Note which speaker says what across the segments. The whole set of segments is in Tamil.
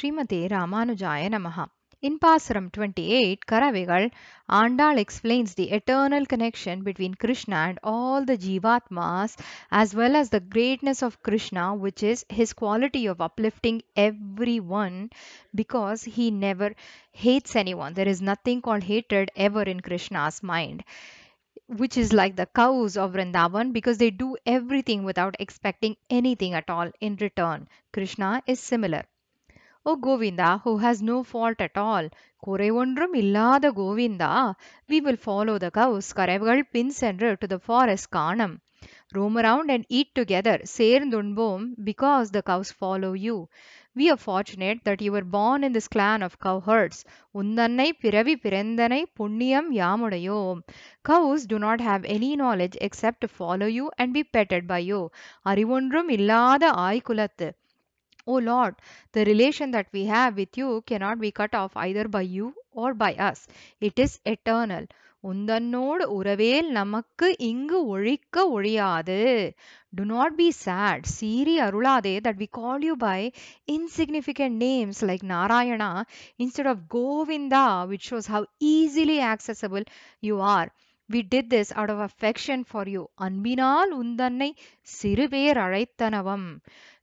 Speaker 1: Srimate Ramanujaya Namaha. In Pasaram 28, Karavegal, Andal explains the eternal connection between Krishna and all the Jivatmas, as well as the greatness of Krishna, which is his quality of uplifting everyone because he never hates anyone. There is nothing called hatred ever in Krishna's mind which is like the cows of Vrindavan because they do everything without expecting anything at all in return. Krishna is similar. O Govinda, who has no fault at all, குறை ஒன்றும் இல்லாத Govinda we will follow the cows கரைவுகள் பின் சென்று to the forest காணம் roam around and eat together சேர்ந்துண்போம் because the cows follow you we are fortunate that you were born in this clan of cowherds உந்தன்னை பிறவி பிறந்தனை புண்ணியம் யாமுடையோம் cows do not have any knowledge except to follow you and be petted by you அறிவொன்றும் இல்லாத ஆய்குலத்து O Lord, the relation that we have with you cannot be cut off either by you or by us. It is eternal. உந்தன்னோடு உறவேல் நமக்கு இங்கு ஒழிக்க ஒழியாது do not be sad சீரி அருளாதே that we call you by insignificant names like narayana instead of govinda which shows how easily accessible you are we did this out of affection for you அன்பினால் உந்தன்னை சிறுபேர் அழைத்தனவம்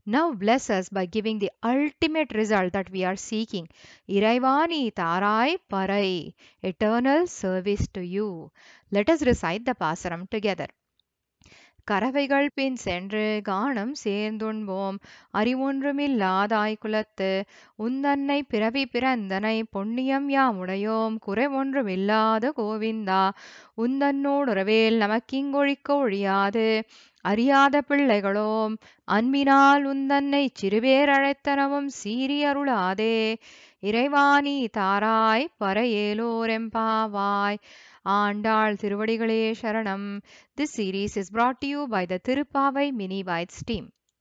Speaker 1: Now bless us by giving the ultimate result that we are seeking. Iraivani Tarai Parai, eternal service to you. Let us recite the Pasaram together. கறவைகள் பின் சென்று கானம் சேர்ந்துண்போம் அறிவொன்றுமில்லாதாய் குலத்து உந்தன்னை பிறவி பிறந்தனை பொன்னியம் யாமுடையோம் குறை ஒன்றுமில்லாத கோவிந்தா உந்தன்னோடுறவேல் நமக்கிங்கொழிக்க ஒழியாது அறியாத பிள்ளைகளோ அன்பினால் உந்தன்னை சிறுபேர் அழைத்தனவும் சீரி அருளாதே இறைவாணி தாராய் பறையேலோரெம்பாவாய் ஆண்டாள் திருவடிகளே சரணம். This series is brought to you by the Tirupavai Mini Bites team.